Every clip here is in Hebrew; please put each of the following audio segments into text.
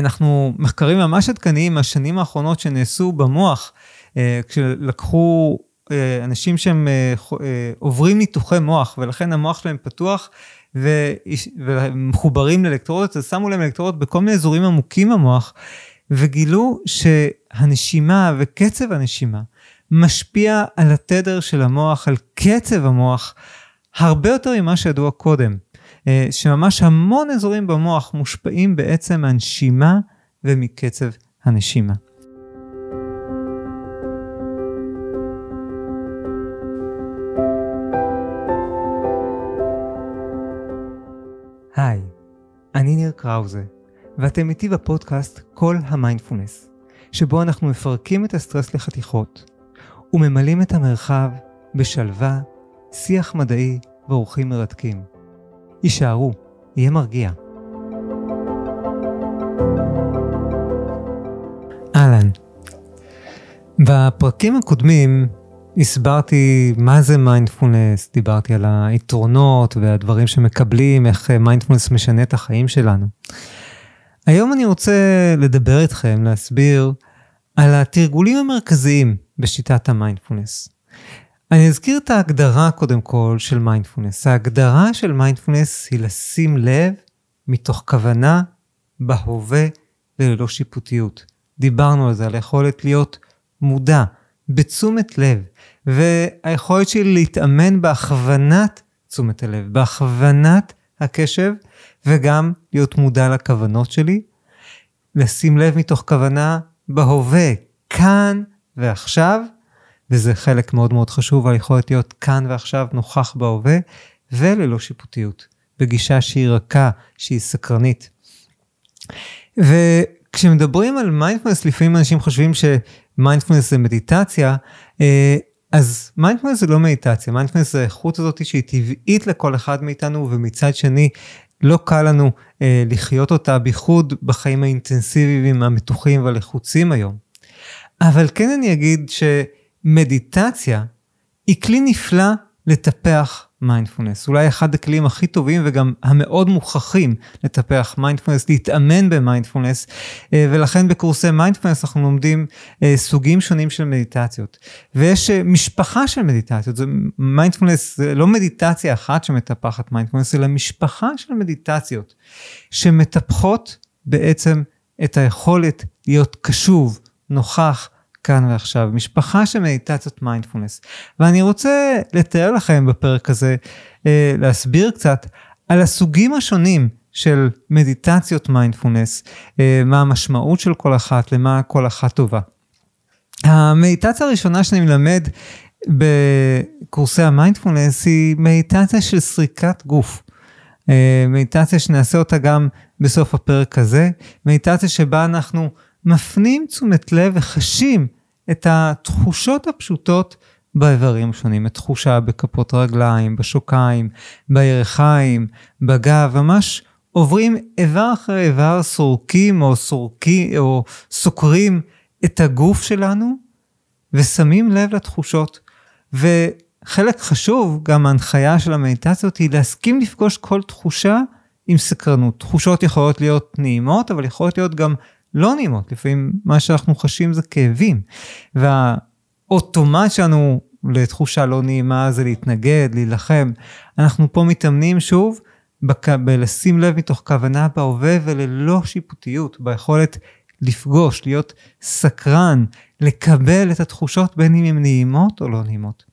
אנחנו מחקרים ממש עדכניים מהשנים האחרונות שנעשו במוח, כשלקחו אנשים שהם עוברים ניתוחי מוח ולכן המוח שלהם פתוח ומחוברים לאלקטרודות, אז שמו להם אלקטרודות בכל מיני אזורים עמוקים במוח, וגילו שהנשימה וקצב הנשימה משפיע על התדר של המוח, על קצב המוח, הרבה יותר ממה שידוע קודם. אה, שממש המון אזורים במוח מושפעים בעצם מהנשימה ומקצב הנשימה. היי, אני ניר קראוזה, ואתם איתי בפודקאסט כל המיינדפולנס, שבו אנחנו מפרקים את הסטרס לחתיכות, וממלאים את המרחב בשלווה, שיח מדעי ואורחים מרתקים. הישארו, יהיה מרגיע. אהלן. בפרקים הקודמים הסברתי מה זה מיינדפולנס, דיברתי על היתרונות והדברים שמקבלים, איך מיינדפולנס משנה את החיים שלנו. היום אני רוצה לדבר איתכם, להסביר על התרגולים המרכזיים בשיטת המיינדפולנס. אני אזכיר את ההגדרה קודם כל של מיינדפולנס. ההגדרה של מיינדפולנס היא לשים לב מתוך כוונה בהווה וללא שיפוטיות. דיברנו על זה, על היכולת להיות מודע, בתשומת לב, והיכולת שלי להתאמן בהכוונת תשומת הלב, בהכוונת הקשב, וגם להיות מודע לכוונות שלי. לשים לב מתוך כוונה בהווה, כאן ועכשיו, וזה חלק מאוד מאוד חשוב, היכולת להיות כאן ועכשיו נוכח בהווה, וללא שיפוטיות, בגישה שהיא רכה, שהיא סקרנית. וכשמדברים על מיינדפלנס, לפעמים אנשים חושבים שמיינדפלנס זה מדיטציה, אה, אז מיינדפלנס זה לא מדיטציה, מיינדפלנס זה האיכות הזאת שהיא טבעית לכל אחד מאיתנו, ומצד שני, לא קל לנו אה, לחיות אותה, בייחוד בחיים האינטנסיביים, המתוחים והלחוצים היום. אבל כן אני אגיד ש... מדיטציה היא כלי נפלא לטפח מיינדפולנס. אולי אחד הכלים הכי טובים וגם המאוד מוכחים לטפח מיינדפולנס, להתאמן במיינדפולנס, אה, ולכן בקורסי מיינדפולנס אנחנו לומדים אה, סוגים שונים של מדיטציות. ויש אה, משפחה של מדיטציות, זה מיינדפולנס, זה לא מדיטציה אחת שמטפחת מיינדפולנס, אלא משפחה של מדיטציות שמטפחות בעצם את היכולת להיות קשוב, נוכח, כאן ועכשיו, משפחה של מדיטציות מיינדפולנס. ואני רוצה לתאר לכם בפרק הזה, אה, להסביר קצת על הסוגים השונים של מדיטציות מיינדפולנס, אה, מה המשמעות של כל אחת, למה כל אחת טובה. המדיטציה הראשונה שאני מלמד בקורסי המיינדפולנס היא מדיטציה של סריקת גוף. אה, מדיטציה שנעשה אותה גם בסוף הפרק הזה, מדיטציה שבה אנחנו מפנים תשומת לב וחשים את התחושות הפשוטות באיברים שונים, את תחושה בכפות רגליים, בשוקיים, בירכיים, בגב, ממש עוברים איבר אחרי איבר, סורקים או סורקים או סוקרים את הגוף שלנו ושמים לב לתחושות. וחלק חשוב, גם ההנחיה של המדיטציות היא להסכים לפגוש כל תחושה עם סקרנות. תחושות יכולות להיות נעימות, אבל יכולות להיות גם לא נעימות, לפעמים מה שאנחנו חשים זה כאבים. והאוטומט שלנו לתחושה לא נעימה זה להתנגד, להילחם. אנחנו פה מתאמנים שוב בק... בלשים לב מתוך כוונה בהווה וללא שיפוטיות, ביכולת לפגוש, להיות סקרן, לקבל את התחושות בין אם הן נעימות או לא נעימות.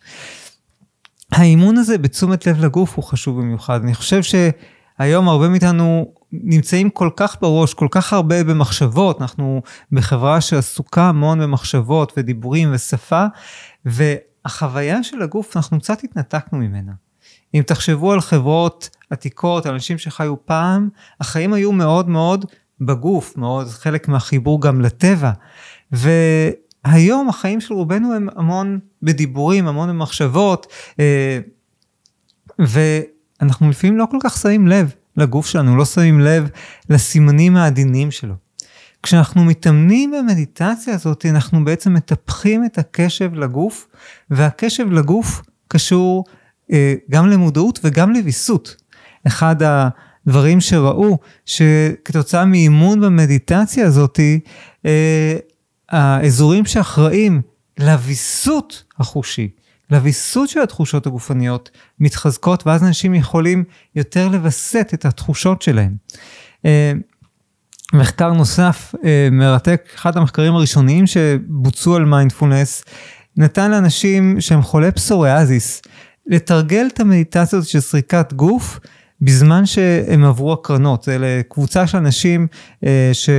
האימון הזה בתשומת לב לגוף הוא חשוב במיוחד. אני חושב שהיום הרבה מאיתנו נמצאים כל כך בראש, כל כך הרבה במחשבות, אנחנו בחברה שעסוקה המון במחשבות ודיבורים ושפה, והחוויה של הגוף, אנחנו קצת התנתקנו ממנה. אם תחשבו על חברות עתיקות, על אנשים שחיו פעם, החיים היו מאוד מאוד בגוף, מאוד חלק מהחיבור גם לטבע. והיום החיים של רובנו הם המון בדיבורים, המון במחשבות, אה, ואנחנו לפעמים לא כל כך שמים לב לגוף שלנו, לא שמים לב לסימנים העדינים שלו. כשאנחנו מתאמנים במדיטציה הזאת, אנחנו בעצם מטפחים את הקשב לגוף, והקשב לגוף קשור אה, גם למודעות וגם לוויסות. אחד דברים שראו שכתוצאה מאימון במדיטציה הזאתי, אה, האזורים שאחראים לוויסות החושי, לוויסות של התחושות הגופניות מתחזקות, ואז אנשים יכולים יותר לווסת את התחושות שלהם. אה, מחקר נוסף אה, מרתק, אחד המחקרים הראשוניים שבוצעו על מיינדפולנס, נתן לאנשים שהם חולי פסוריאזיס, לתרגל את המדיטציות של סריקת גוף בזמן שהם עברו הקרנות. זה לקבוצה של אנשים אה, ש...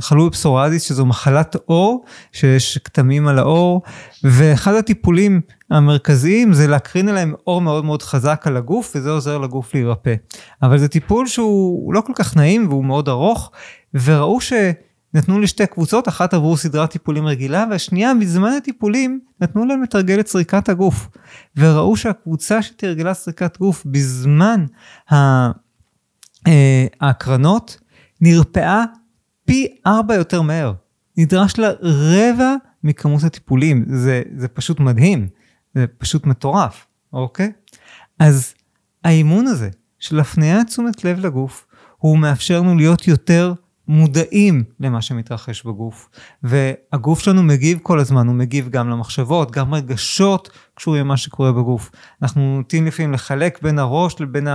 חלו בפסוריאזיס שזו מחלת עור, שיש כתמים על העור, ואחד הטיפולים המרכזיים זה להקרין עליהם אור מאוד מאוד חזק על הגוף, וזה עוזר לגוף להירפא. אבל זה טיפול שהוא לא כל כך נעים והוא מאוד ארוך, וראו שנתנו לשתי קבוצות, אחת עברו סדרת טיפולים רגילה, והשנייה בזמן הטיפולים נתנו להם לתרגל את סריקת הגוף. וראו שהקבוצה שתרגלה סריקת גוף בזמן אה, ההקרנות, נרפאה פי ארבע יותר מהר. נדרש לה רבע מכמות הטיפולים, זה, זה פשוט מדהים, זה פשוט מטורף, אוקיי? אז האימון הזה של הפניית תשומת לב לגוף, הוא מאפשר לנו להיות יותר מודעים למה שמתרחש בגוף. והגוף שלנו מגיב כל הזמן, הוא מגיב גם למחשבות, גם רגשות קשורים למה שקורה בגוף. אנחנו נוטים לפעמים לחלק בין הראש לבין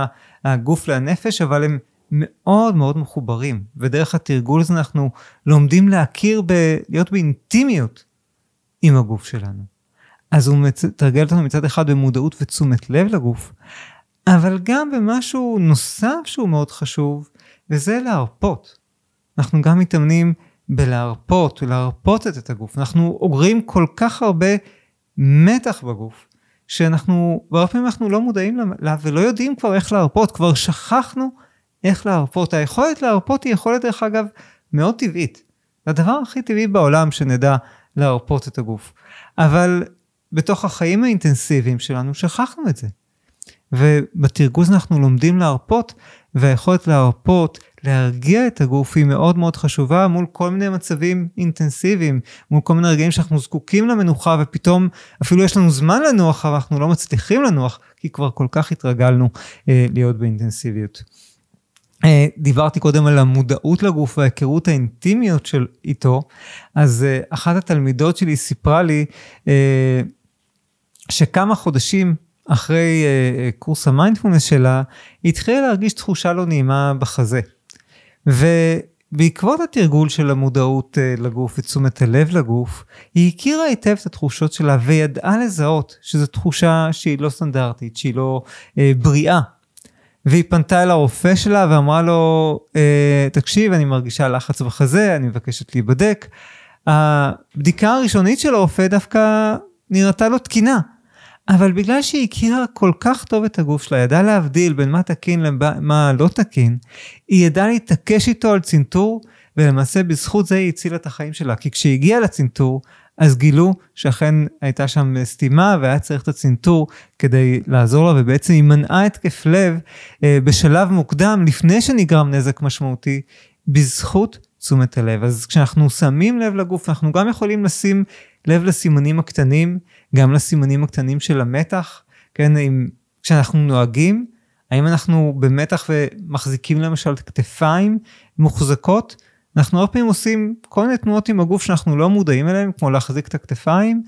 הגוף לנפש, אבל הם מאוד מאוד מחוברים, ודרך התרגול הזה אנחנו לומדים להכיר, ב... להיות באינטימיות עם הגוף שלנו. אז הוא מתרגל אותנו מצד אחד במודעות ותשומת לב לגוף, אבל גם במשהו נוסף שהוא מאוד חשוב, וזה להרפות. אנחנו גם מתאמנים בלהרפות ולהרפות את הגוף. אנחנו אוגרים כל כך הרבה מתח בגוף, שאנחנו, הרבה פעמים אנחנו לא מודעים לה ולא יודעים כבר איך להרפות, כבר שכחנו איך להרפות. היכולת להרפות היא יכולת, דרך אגב, מאוד טבעית. זה הדבר הכי טבעי בעולם שנדע להרפות את הגוף. אבל בתוך החיים האינטנסיביים שלנו שכחנו את זה. ובתרגוז אנחנו לומדים להרפות, והיכולת להרפות, להרגיע את הגוף היא מאוד מאוד חשובה מול כל מיני מצבים אינטנסיביים, מול כל מיני רגעים שאנחנו זקוקים למנוחה ופתאום אפילו יש לנו זמן לנוח אבל אנחנו לא מצליחים לנוח כי כבר כל כך התרגלנו אה, להיות באינטנסיביות. אה, דיברתי קודם על המודעות לגוף וההיכרות האינטימיות של איתו, אז אה, אחת התלמידות שלי סיפרה לי אה, שכמה חודשים אחרי קורס המיינדפולנס שלה, היא התחילה להרגיש תחושה לא נעימה בחזה. ובעקבות התרגול של המודעות לגוף ותשומת הלב לגוף, היא הכירה היטב את התחושות שלה וידעה לזהות שזו תחושה שהיא לא סטנדרטית, שהיא לא בריאה. והיא פנתה אל הרופא שלה ואמרה לו, אה, תקשיב, אני מרגישה לחץ בחזה, אני מבקשת להיבדק. הבדיקה הראשונית של הרופא דווקא נראתה לו תקינה. אבל בגלל שהיא הכירה כל כך טוב את הגוף שלה, ידעה להבדיל בין מה תקין למה לא תקין, היא ידעה להתעקש איתו על צנתור, ולמעשה בזכות זה היא הצילה את החיים שלה. כי כשהיא הגיעה לצנתור, אז גילו שאכן הייתה שם סתימה והיה צריך את הצנתור כדי לעזור לה, ובעצם היא מנעה התקף לב אה, בשלב מוקדם, לפני שנגרם נזק משמעותי, בזכות תשומת הלב. אז כשאנחנו שמים לב לגוף, אנחנו גם יכולים לשים לב לסימנים הקטנים, גם לסימנים הקטנים של המתח, כן, אם, כשאנחנו נוהגים, האם אנחנו במתח ומחזיקים למשל את הכתפיים מוחזקות, אנחנו הרבה פעמים עושים כל מיני תנועות עם הגוף שאנחנו לא מודעים אליהם, כמו להחזיק את הכתפיים,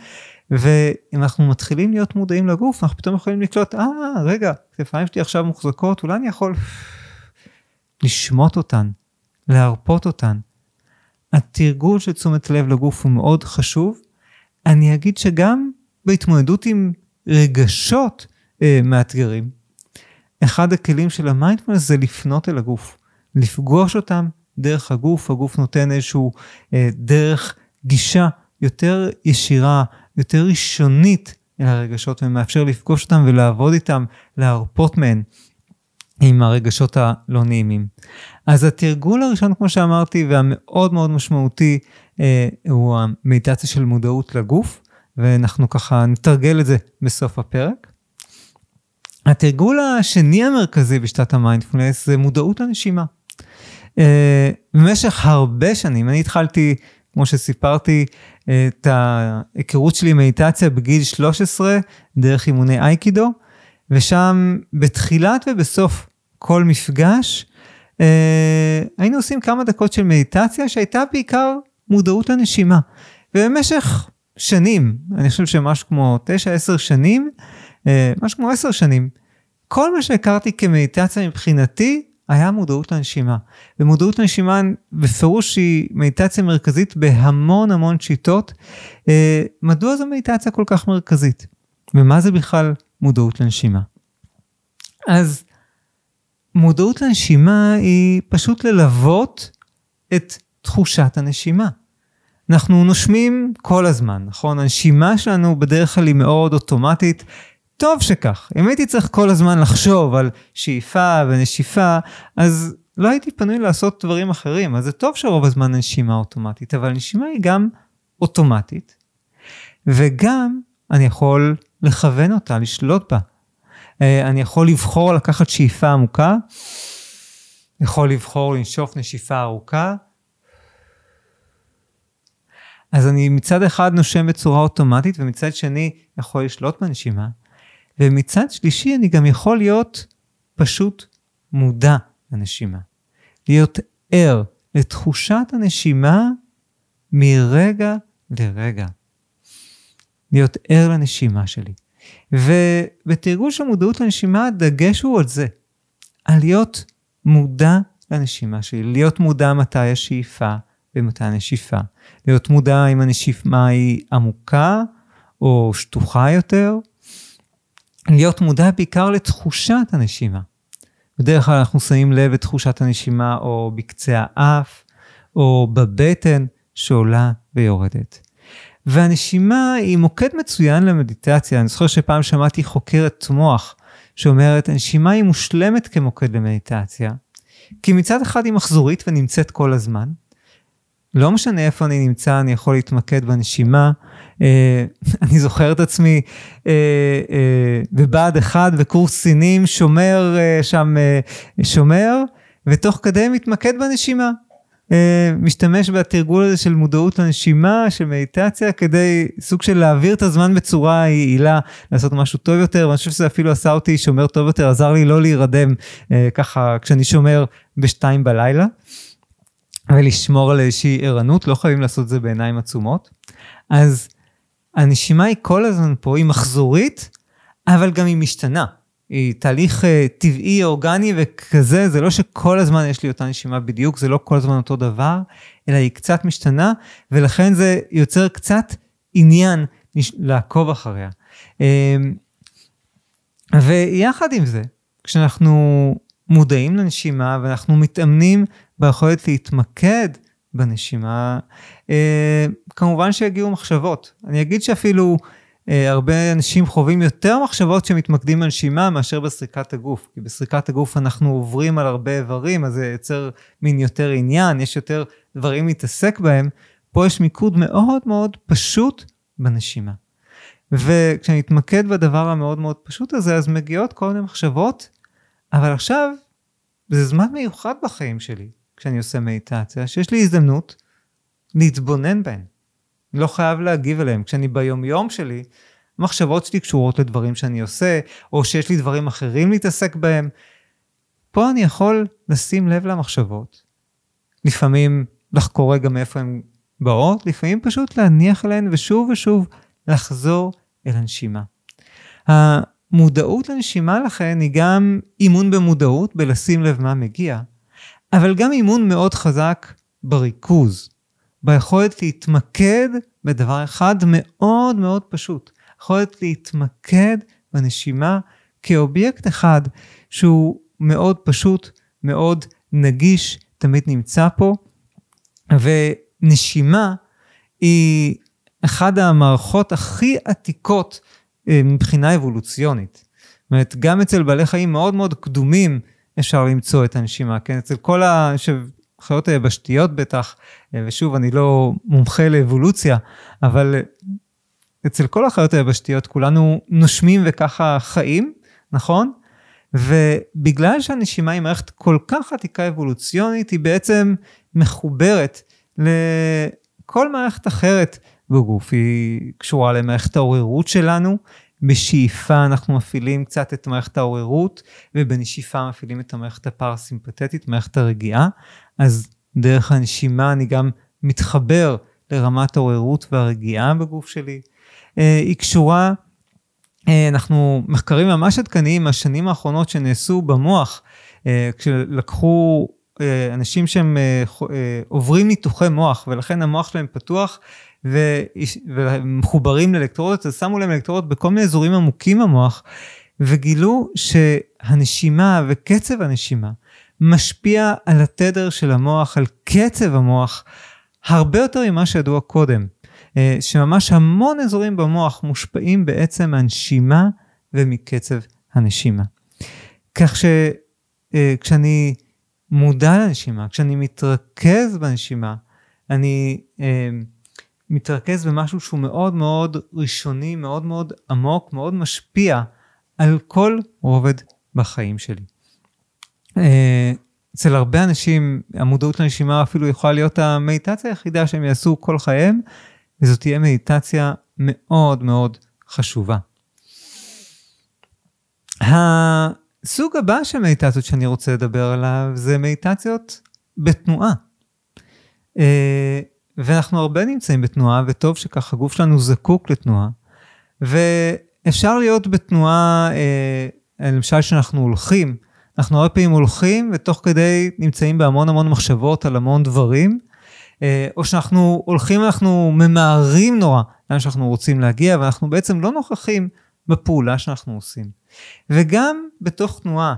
ואם אנחנו מתחילים להיות מודעים לגוף, אנחנו פתאום יכולים לקלוט, אה, רגע, הכתפיים שלי עכשיו מוחזקות, אולי אני יכול לשמוט אותן, להרפות אותן. התרגול של תשומת לב לגוף הוא מאוד חשוב. אני אגיד שגם בהתמודדות עם רגשות אה, מאתגרים, אחד הכלים של המיינדפלנס זה לפנות אל הגוף, לפגוש אותם דרך הגוף, הגוף נותן איזשהו אה, דרך גישה יותר ישירה, יותר ראשונית אל הרגשות ומאפשר לפגוש אותם ולעבוד איתם, להרפות מהן עם הרגשות הלא נעימים. אז התרגול הראשון, כמו שאמרתי, והמאוד מאוד משמעותי, אה, הוא המדיטציה של מודעות לגוף, ואנחנו ככה נתרגל את זה בסוף הפרק. התרגול השני המרכזי בשיטת המיינדפולנס זה מודעות לנשימה. אה, במשך הרבה שנים, אני התחלתי, כמו שסיפרתי, את ההיכרות שלי עם מדיטציה בגיל 13, דרך אימוני אייקידו, ושם בתחילת ובסוף כל מפגש, אה, היינו עושים כמה דקות של מדיטציה שהייתה בעיקר מודעות לנשימה. ובמשך שנים, אני חושב שמשהו כמו 9-10 שנים, אה, משהו כמו 10 שנים, כל מה שהכרתי כמדיטציה מבחינתי היה מודעות לנשימה. ומודעות לנשימה בפירוש היא מדיטציה מרכזית בהמון המון שיטות. אה, מדוע זו מדיטציה כל כך מרכזית? ומה זה בכלל מודעות לנשימה? אז מודעות לנשימה היא פשוט ללוות את תחושת הנשימה. אנחנו נושמים כל הזמן, נכון? הנשימה שלנו בדרך כלל היא מאוד אוטומטית. טוב שכך. אם הייתי צריך כל הזמן לחשוב על שאיפה ונשיפה, אז לא הייתי פנוי לעשות דברים אחרים. אז זה טוב שרוב הזמן הנשימה אוטומטית, אבל הנשימה היא גם אוטומטית, וגם אני יכול לכוון אותה, לשלוט בה. אה, אני יכול לבחור לקחת שאיפה עמוקה, יכול לבחור לנשוף נשיפה ארוכה. אז אני מצד אחד נושם בצורה אוטומטית, ומצד שני יכול לשלוט בנשימה. ומצד שלישי אני גם יכול להיות פשוט מודע לנשימה. להיות ער לתחושת הנשימה מרגע לרגע. להיות ער לנשימה שלי. ובתרגול של מודעות לנשימה, הדגש הוא על זה, על להיות מודע לנשימה שלי, להיות מודע מתי השאיפה ומתי הנשיפה, להיות מודע אם הנשימה היא עמוקה או שטוחה יותר, להיות מודע בעיקר לתחושת הנשימה. בדרך כלל אנחנו שמים לב לתחושת הנשימה או בקצה האף או בבטן שעולה ויורדת. והנשימה היא מוקד מצוין למדיטציה. אני זוכר שפעם שמעתי חוקרת מוח שאומרת, הנשימה היא מושלמת כמוקד למדיטציה, כי מצד אחד היא מחזורית ונמצאת כל הזמן. לא משנה איפה אני נמצא, אני יכול להתמקד בנשימה. אה, אני זוכר את עצמי אה, אה, בבה"ד 1 בקורס סינים, שומר שם, שומר, ותוך כדי מתמקד בנשימה. משתמש בתרגול הזה של מודעות לנשימה, של מדיטציה, כדי סוג של להעביר את הזמן בצורה יעילה, לעשות משהו טוב יותר, ואני חושב שזה אפילו עשה אותי שומר טוב יותר, עזר לי לא להירדם ככה כשאני שומר בשתיים בלילה, ולשמור על איזושהי ערנות, לא חייבים לעשות את זה בעיניים עצומות. אז הנשימה היא כל הזמן פה, היא מחזורית, אבל גם היא משתנה. היא תהליך uh, טבעי, אורגני וכזה, זה לא שכל הזמן יש לי אותה נשימה בדיוק, זה לא כל הזמן אותו דבר, אלא היא קצת משתנה, ולכן זה יוצר קצת עניין לעקוב אחריה. Um, ויחד עם זה, כשאנחנו מודעים לנשימה ואנחנו מתאמנים ביכולת להתמקד בנשימה, uh, כמובן שיגיעו מחשבות. אני אגיד שאפילו אה, הרבה אנשים חווים יותר מחשבות שמתמקדים בנשימה מאשר בסריקת הגוף. כי בסריקת הגוף אנחנו עוברים על הרבה איברים, אז זה יוצר מין יותר עניין, יש יותר דברים להתעסק בהם. פה יש מיקוד מאוד מאוד פשוט בנשימה. וכשאני אתמקד בדבר המאוד מאוד פשוט הזה, אז מגיעות כל מיני מחשבות, אבל עכשיו, זה זמן מיוחד בחיים שלי, כשאני עושה מדיטציה, שיש לי הזדמנות להתבונן בהן. לא חייב להגיב אליהם. כשאני ביומיום שלי, המחשבות שלי קשורות לדברים שאני עושה, או שיש לי דברים אחרים להתעסק בהם. פה אני יכול לשים לב למחשבות. לפעמים לחקור רגע מאיפה הן באות, לפעמים פשוט להניח אליהן ושוב ושוב לחזור אל הנשימה. המודעות לנשימה לכן היא גם אימון במודעות, בלשים לב מה מגיע, אבל גם אימון מאוד חזק בריכוז. ביכולת להתמקד בדבר אחד מאוד מאוד פשוט. יכולת להתמקד בנשימה כאובייקט אחד שהוא מאוד פשוט, מאוד נגיש, תמיד נמצא פה. ונשימה היא אחת המערכות הכי עתיקות אה, מבחינה אבולוציונית. זאת אומרת, גם אצל בעלי חיים מאוד מאוד קדומים אפשר למצוא את הנשימה, כן? אצל כל ה... חיות היבשתיות בטח, ושוב, אני לא מומחה לאבולוציה, אבל אצל כל החיות היבשתיות כולנו נושמים וככה חיים, נכון? ובגלל שהנשימה היא מערכת כל כך עתיקה אבולוציונית, היא בעצם מחוברת לכל מערכת אחרת בגוף. היא קשורה למערכת העוררות שלנו, בשאיפה אנחנו מפעילים קצת את מערכת העוררות, ובנשיפה מפעילים את המערכת הפרסימפטית, מערכת הרגיעה. אז דרך הנשימה אני גם מתחבר לרמת העוררות והרגיעה בגוף שלי. אה, היא קשורה, אה, אנחנו, מחקרים ממש עדכניים מהשנים האחרונות שנעשו במוח, אה, כשלקחו אנשים שהם עוברים ניתוחי מוח, ולכן המוח שלהם פתוח, ומחוברים לאלקטרודות, אז שמו להם אלקטרודות בכל מיני אזורים עמוקים במוח, וגילו שהנשימה וקצב הנשימה משפיע על התדר של המוח, על קצב המוח, הרבה יותר ממה שידוע קודם. אה, שממש המון אזורים במוח מושפעים בעצם מהנשימה ומקצב הנשימה. כך שכשאני אה, מודע לנשימה, כשאני מתרכז בנשימה, אני אה, מתרכז במשהו שהוא מאוד מאוד ראשוני, מאוד מאוד עמוק, מאוד משפיע על כל רובד בחיים שלי. אה, אצל הרבה אנשים המודעות לנשימה אפילו יכולה להיות המדיטציה היחידה שהם יעשו כל חייהם, וזאת תהיה מדיטציה מאוד מאוד חשובה. הסוג הבא של מדיטציות שאני רוצה לדבר עליו זה מדיטציות בתנועה. ואנחנו הרבה נמצאים בתנועה, וטוב שככה הגוף שלנו זקוק לתנועה. ואפשר להיות בתנועה, אה, למשל שאנחנו הולכים, אנחנו הרבה פעמים הולכים ותוך כדי נמצאים בהמון המון מחשבות על המון דברים, אה, או שאנחנו הולכים ואנחנו ממהרים נורא לאן שאנחנו רוצים להגיע, ואנחנו בעצם לא נוכחים בפעולה שאנחנו עושים. וגם בתוך תנועה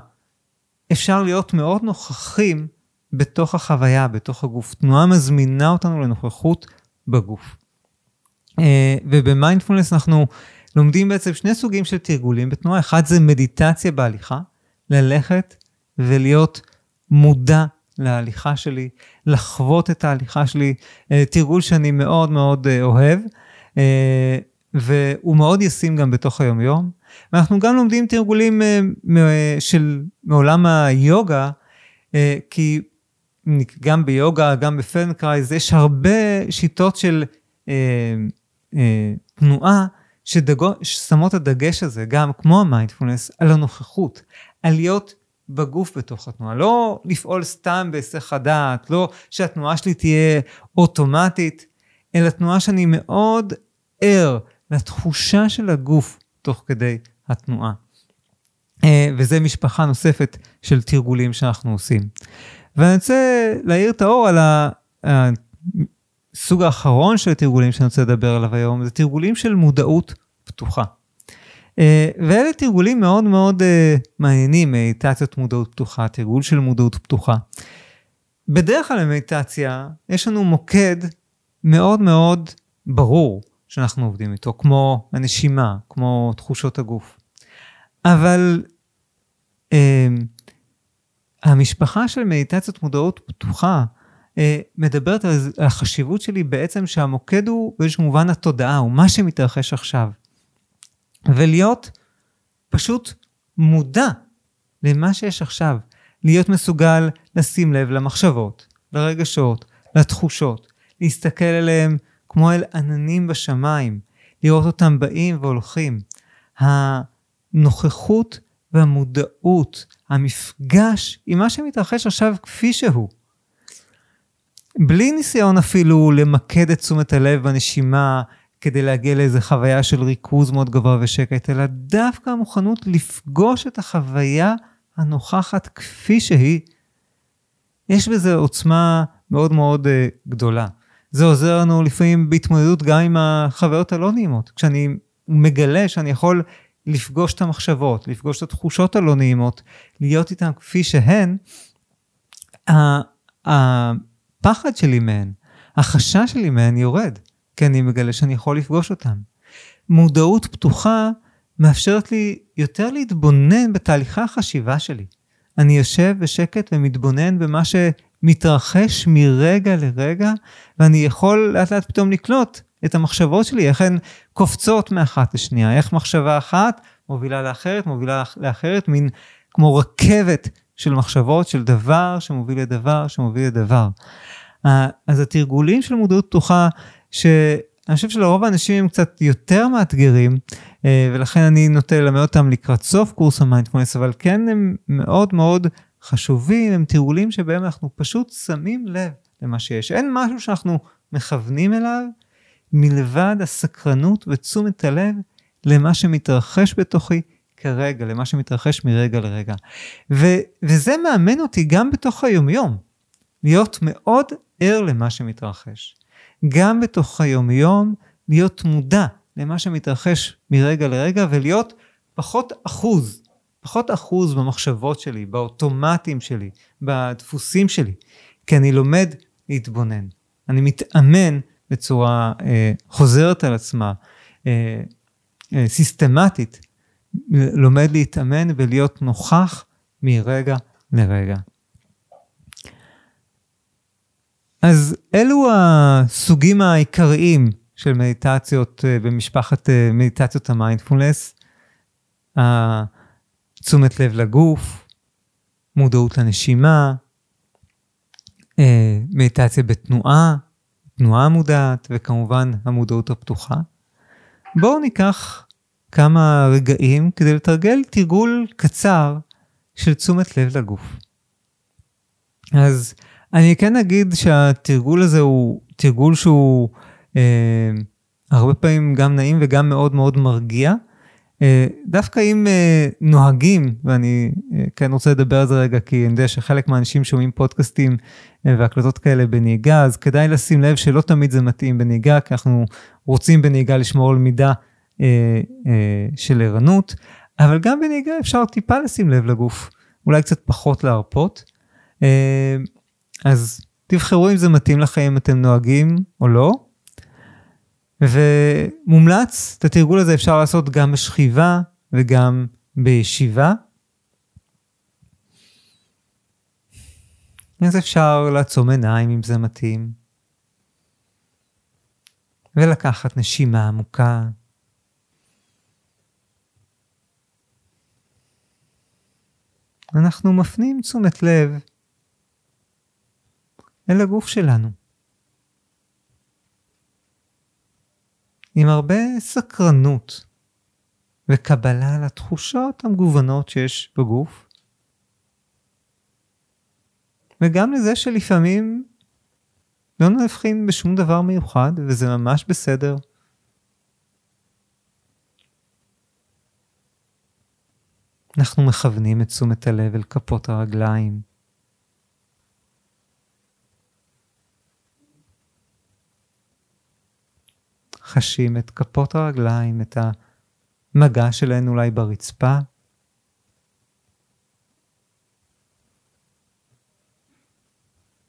אפשר להיות מאוד נוכחים בתוך החוויה, בתוך הגוף. תנועה מזמינה אותנו לנוכחות בגוף. אה, ובמיינדפולנס אנחנו לומדים בעצם שני סוגים של תרגולים בתנועה. אחד זה מדיטציה בהליכה, ללכת ולהיות מודע להליכה שלי, לחוות את ההליכה שלי, אה, תרגול שאני מאוד מאוד אה, אוהב, והוא מאוד ישים גם בתוך היומיום. ואנחנו גם לומדים תרגולים של, מעולם היוגה, כי גם ביוגה, גם בפלדנקרייז, יש הרבה שיטות של אה, אה, תנועה שדג, ששמות את הדגש הזה, גם כמו המיינדפולנס, על הנוכחות, על להיות בגוף בתוך התנועה, לא לפעול סתם בהיסח הדעת, לא שהתנועה שלי תהיה אוטומטית, אלא תנועה שאני מאוד ער לתחושה של הגוף תוך כדי התנועה. אה, וזה משפחה נוספת של תרגולים שאנחנו עושים. ואני רוצה להאיר את האור על הסוג האחרון של התרגולים שאני רוצה לדבר עליו היום, זה תרגולים של מודעות פתוחה. אה, ואלה תרגולים מאוד מאוד אה, מעניינים, מדיטציות מודעות פתוחה, תרגול של מודעות פתוחה. בדרך כלל במדיטציה יש לנו מוקד מאוד מאוד ברור שאנחנו עובדים איתו, כמו הנשימה, כמו תחושות הגוף. אבל אה, המשפחה של מדיטציות מודעות פתוחה אה, מדברת על החשיבות שלי בעצם שהמוקד הוא באיזשהו מובן התודעה, הוא מה שמתרחש עכשיו. ולהיות פשוט מודע למה שיש עכשיו. להיות מסוגל לשים לב למחשבות, לרגשות, לתחושות, להסתכל עליהם כמו אל עננים בשמיים, לראות אותם באים והולכים. הנוכחות והמודעות, המפגש עם מה שמתרחש עכשיו כפי שהוא. בלי ניסיון אפילו למקד את תשומת הלב בנשימה כדי להגיע לאיזה חוויה של ריכוז מאוד גבוה ושקט, אלא דווקא המוכנות לפגוש את החוויה הנוכחת כפי שהיא. יש בזה עוצמה מאוד מאוד uh, גדולה. זה עוזר לנו לפעמים בהתמודדות גם עם החוויות הלא נעימות. כשאני מגלה שאני יכול לפגוש את המחשבות, לפגוש את התחושות הלא נעימות, להיות איתן כפי שהן, הפחד שלי מהן, החשש שלי מהן יורד, כי אני מגלה שאני יכול לפגוש אותן. מודעות פתוחה מאפשרת לי יותר להתבונן בתהליכי החשיבה שלי. אני יושב בשקט ומתבונן במה שמתרחש מרגע לרגע, ואני יכול לאט לאט פתאום לקלוט את המחשבות שלי, איך הן קופצות מאחת לשנייה, איך מחשבה אחת מובילה לאחרת, מובילה לאחרת, מין כמו רכבת של מחשבות, של דבר שמוביל לדבר, שמוביל לדבר. אז התרגולים של מודעות פתוחה, שאני חושב שלרוב האנשים הם קצת יותר מאתגרים, אה, ולכן אני נוטה ללמד אותם לקראת סוף קורס המיינדפולנס, אבל כן הם מאוד מאוד חשובים, הם תרגולים שבהם אנחנו פשוט שמים לב למה שיש. אין משהו שאנחנו מכוונים אליו מלבד הסקרנות ותשומת הלב למה שמתרחש בתוכי כרגע, למה שמתרחש מרגע לרגע. ו- וזה מאמן אותי גם בתוך היומיום, להיות מאוד ער למה שמתרחש. גם בתוך היומיום, להיות מודע למה שמתרחש מרגע לרגע ולהיות פחות אחוז, פחות אחוז במחשבות שלי, באוטומטים שלי, בדפוסים שלי, כי אני לומד להתבונן. אני מתאמן בצורה אה, חוזרת על עצמה, אה, אה, סיסטמטית, לומד להתאמן ולהיות נוכח מרגע לרגע. אז אלו הסוגים העיקריים של מדיטציות אה, במשפחת אה, מדיטציות המיינדפולנס. תשומת לב לגוף, מודעות לנשימה, אה, מדיטציה בתנועה, תנועה מודעת, וכמובן המודעות הפתוחה. בואו ניקח כמה רגעים כדי לתרגל תרגול קצר של תשומת לב לגוף. אז אני כן אגיד שהתרגול הזה הוא תרגול שהוא אה, הרבה פעמים גם נעים וגם מאוד מאוד מרגיע. אה, דווקא אם אה, נוהגים, ואני אה, כן רוצה לדבר על זה רגע, כי אני יודע שחלק מהאנשים שומעים פודקאסטים והקלטות כאלה בנהיגה, אז כדאי לשים לב שלא תמיד זה מתאים בנהיגה, כי אנחנו רוצים בנהיגה לשמור על מידה של ערנות, אבל גם בנהיגה אפשר טיפה לשים לב לגוף, אולי קצת פחות להרפות. אז תבחרו אם זה מתאים לכם, אם אתם נוהגים או לא. ומומלץ, את התרגול הזה אפשר לעשות גם בשכיבה וגם בישיבה. אז אפשר לעצום עיניים אם זה מתאים. ולקחת נשימה עמוקה. אנחנו מפנים תשומת לב אל הגוף שלנו. עם הרבה סקרנות וקבלה לתחושות המגוונות שיש בגוף, וגם לזה שלפעמים לא נבחין בשום דבר מיוחד, וזה ממש בסדר. אנחנו מכוונים את תשומת הלב אל כפות הרגליים. חשים את כפות הרגליים, את המגע שלהן אולי ברצפה.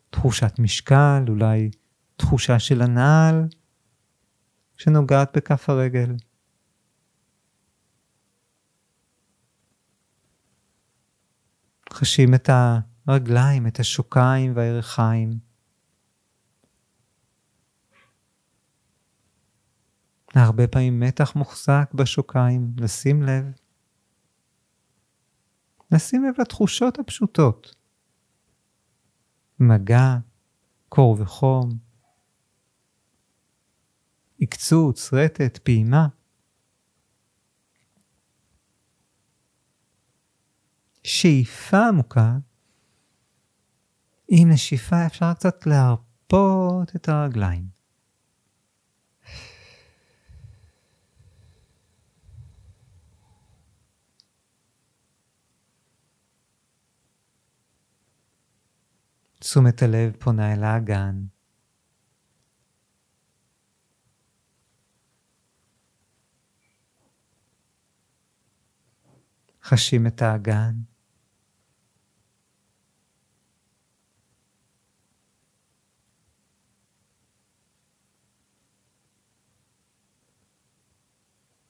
תחושת משקל, אולי תחושה של הנעל שנוגעת בכף הרגל. חשים את הרגליים, את השוקיים והירכיים. הרבה פעמים מתח מוחזק בשוקיים, לשים לב. לשים לב לתחושות הפשוטות. מגע, קור וחום, עקצוץ, רטט, פעימה. שאיפה עמוקה, עם נשיפה אפשר קצת להרפות את הרגליים. תשומת הלב פונה אל האגן. חשים את האגן.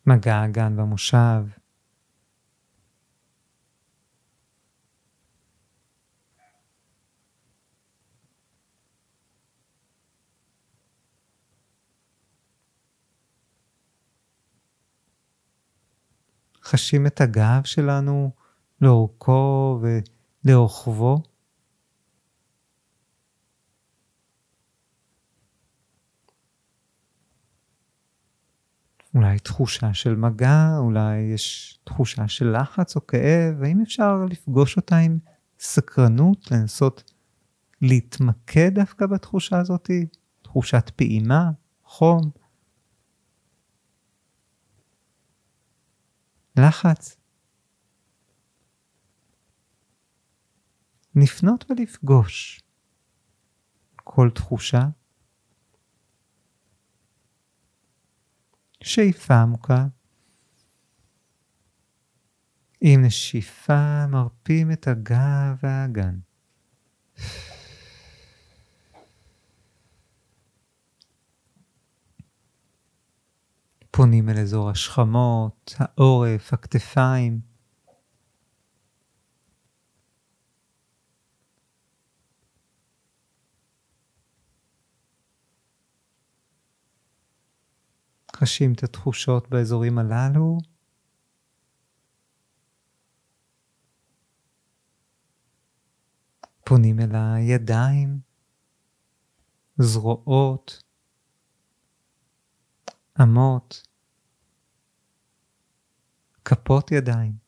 מגע האגן במושב. חשים את הגב שלנו לאורכו ולרוחבו. אולי תחושה של מגע, אולי יש תחושה של לחץ או כאב, האם אפשר לפגוש אותה עם סקרנות, לנסות להתמקד דווקא בתחושה הזאת, תחושת פעימה, חום, לחץ. לפנות ולפגוש כל תחושה, שאיפה עמוקה. עם נשיפה מרפים את הגב והאגן. פונים אל אזור השכמות, העורף, הכתפיים. חשים את התחושות באזורים הללו. פונים אל הידיים, זרועות, אמות, כפות ידיים.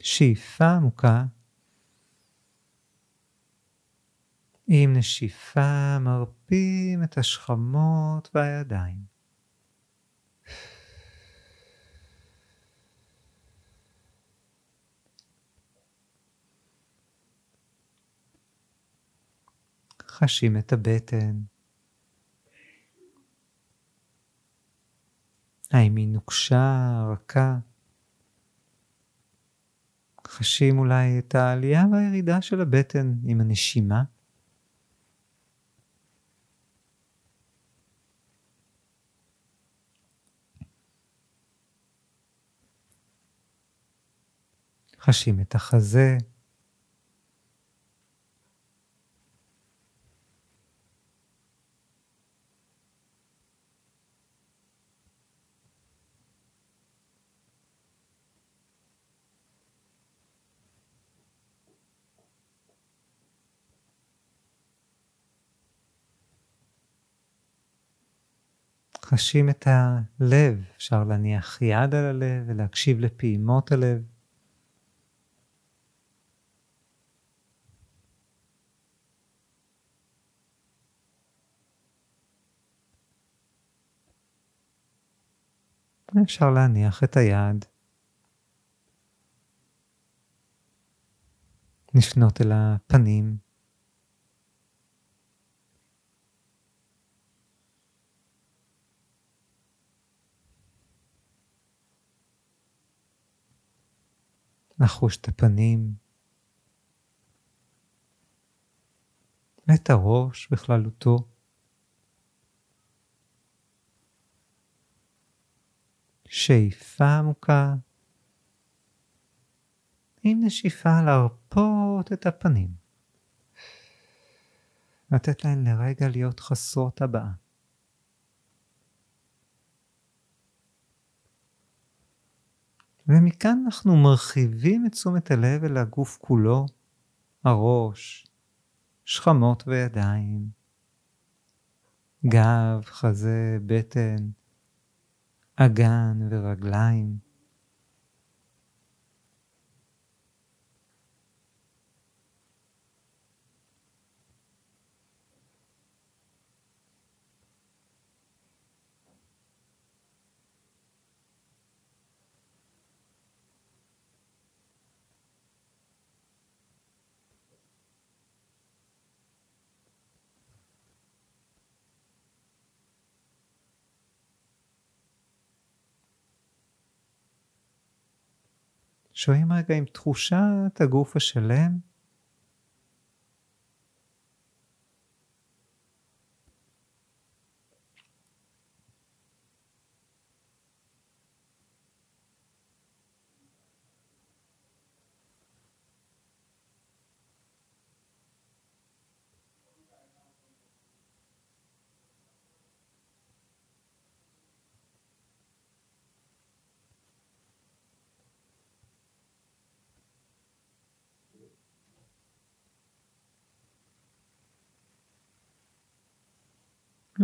שאיפה עמוקה עם נשיפה מרפים את השכמות והידיים. חשים את הבטן. האם היא נוקשה, רכה? חשים אולי את העלייה והירידה של הבטן עם הנשימה. חשים את החזה. חשים את הלב, אפשר להניח יד על הלב ולהקשיב לפעימות הלב. אפשר להניח את היד, לפנות אל הפנים. לחוש את הפנים, את הראש בכללותו. שאיפה עמוקה, עם נשיפה להרפות את הפנים. לתת להן לרגע להיות חסרות הבאה. ומכאן אנחנו מרחיבים את תשומת הלב אל הגוף כולו, הראש, שכמות וידיים, גב, חזה, בטן, אגן ורגליים. שוהים רגע עם תחושת הגוף השלם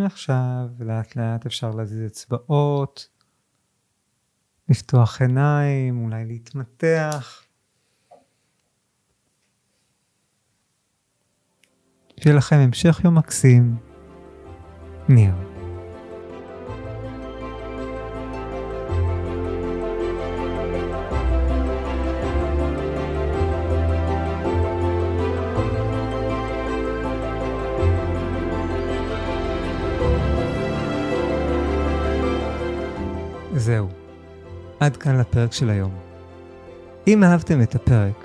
מעכשיו לאט לאט אפשר להזיז אצבעות, לפתוח עיניים, אולי להתמתח. שיהיה לכם המשך יום מקסים. ניר. עד כאן לפרק של היום. אם אהבתם את הפרק,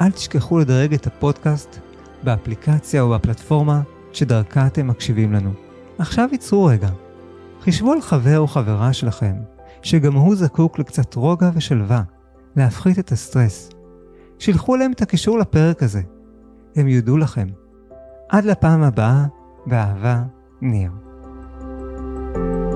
אל תשכחו לדרג את הפודקאסט באפליקציה או בפלטפורמה שדרכה אתם מקשיבים לנו. עכשיו ייצרו רגע. חישבו על חבר או חברה שלכם, שגם הוא זקוק לקצת רוגע ושלווה, להפחית את הסטרס. שילחו להם את הקישור לפרק הזה. הם יודו לכם. עד לפעם הבאה, באהבה, ניר. thank you